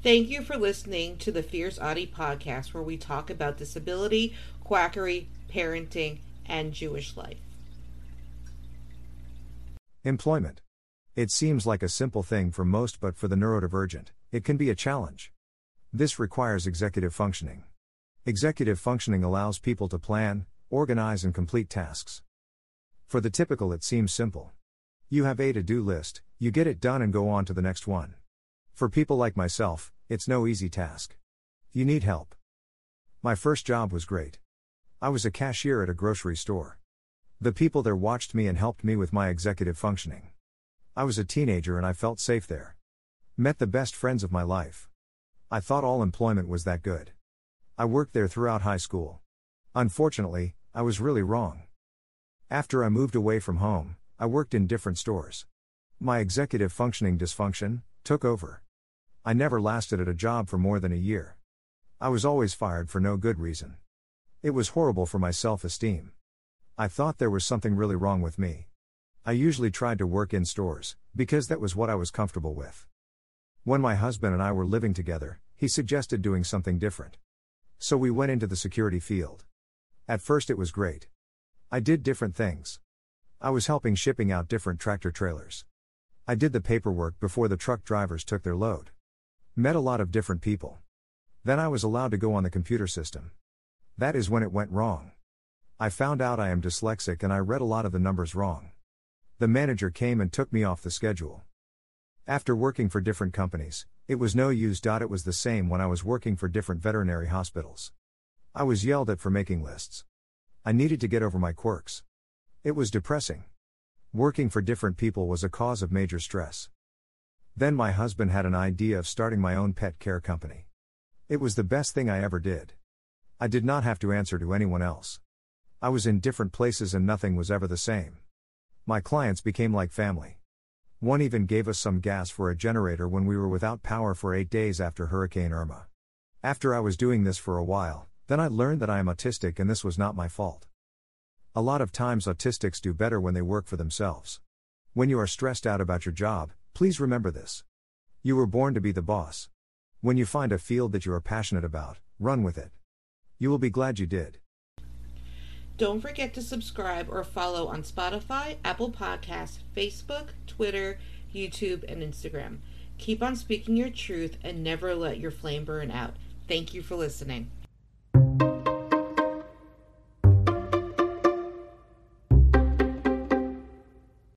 Thank you for listening to the Fierce Autie podcast, where we talk about disability, quackery, parenting, and Jewish life. Employment. It seems like a simple thing for most, but for the neurodivergent, it can be a challenge. This requires executive functioning. Executive functioning allows people to plan, organize, and complete tasks. For the typical, it seems simple. You have a to do list, you get it done and go on to the next one. For people like myself, it's no easy task. You need help. My first job was great. I was a cashier at a grocery store. The people there watched me and helped me with my executive functioning. I was a teenager and I felt safe there. Met the best friends of my life. I thought all employment was that good. I worked there throughout high school. Unfortunately, I was really wrong. After I moved away from home, I worked in different stores. My executive functioning dysfunction took over. I never lasted at a job for more than a year. I was always fired for no good reason. It was horrible for my self esteem. I thought there was something really wrong with me. I usually tried to work in stores, because that was what I was comfortable with. When my husband and I were living together, he suggested doing something different. So we went into the security field. At first, it was great. I did different things. I was helping shipping out different tractor trailers. I did the paperwork before the truck drivers took their load. Met a lot of different people. Then I was allowed to go on the computer system. That is when it went wrong. I found out I am dyslexic and I read a lot of the numbers wrong. The manager came and took me off the schedule. After working for different companies, it was no use. It was the same when I was working for different veterinary hospitals. I was yelled at for making lists. I needed to get over my quirks. It was depressing. Working for different people was a cause of major stress. Then my husband had an idea of starting my own pet care company. It was the best thing I ever did. I did not have to answer to anyone else. I was in different places and nothing was ever the same. My clients became like family. One even gave us some gas for a generator when we were without power for eight days after Hurricane Irma. After I was doing this for a while, then I learned that I am autistic and this was not my fault. A lot of times autistics do better when they work for themselves. When you are stressed out about your job, Please remember this. You were born to be the boss. When you find a field that you are passionate about, run with it. You will be glad you did. Don't forget to subscribe or follow on Spotify, Apple Podcasts, Facebook, Twitter, YouTube, and Instagram. Keep on speaking your truth and never let your flame burn out. Thank you for listening.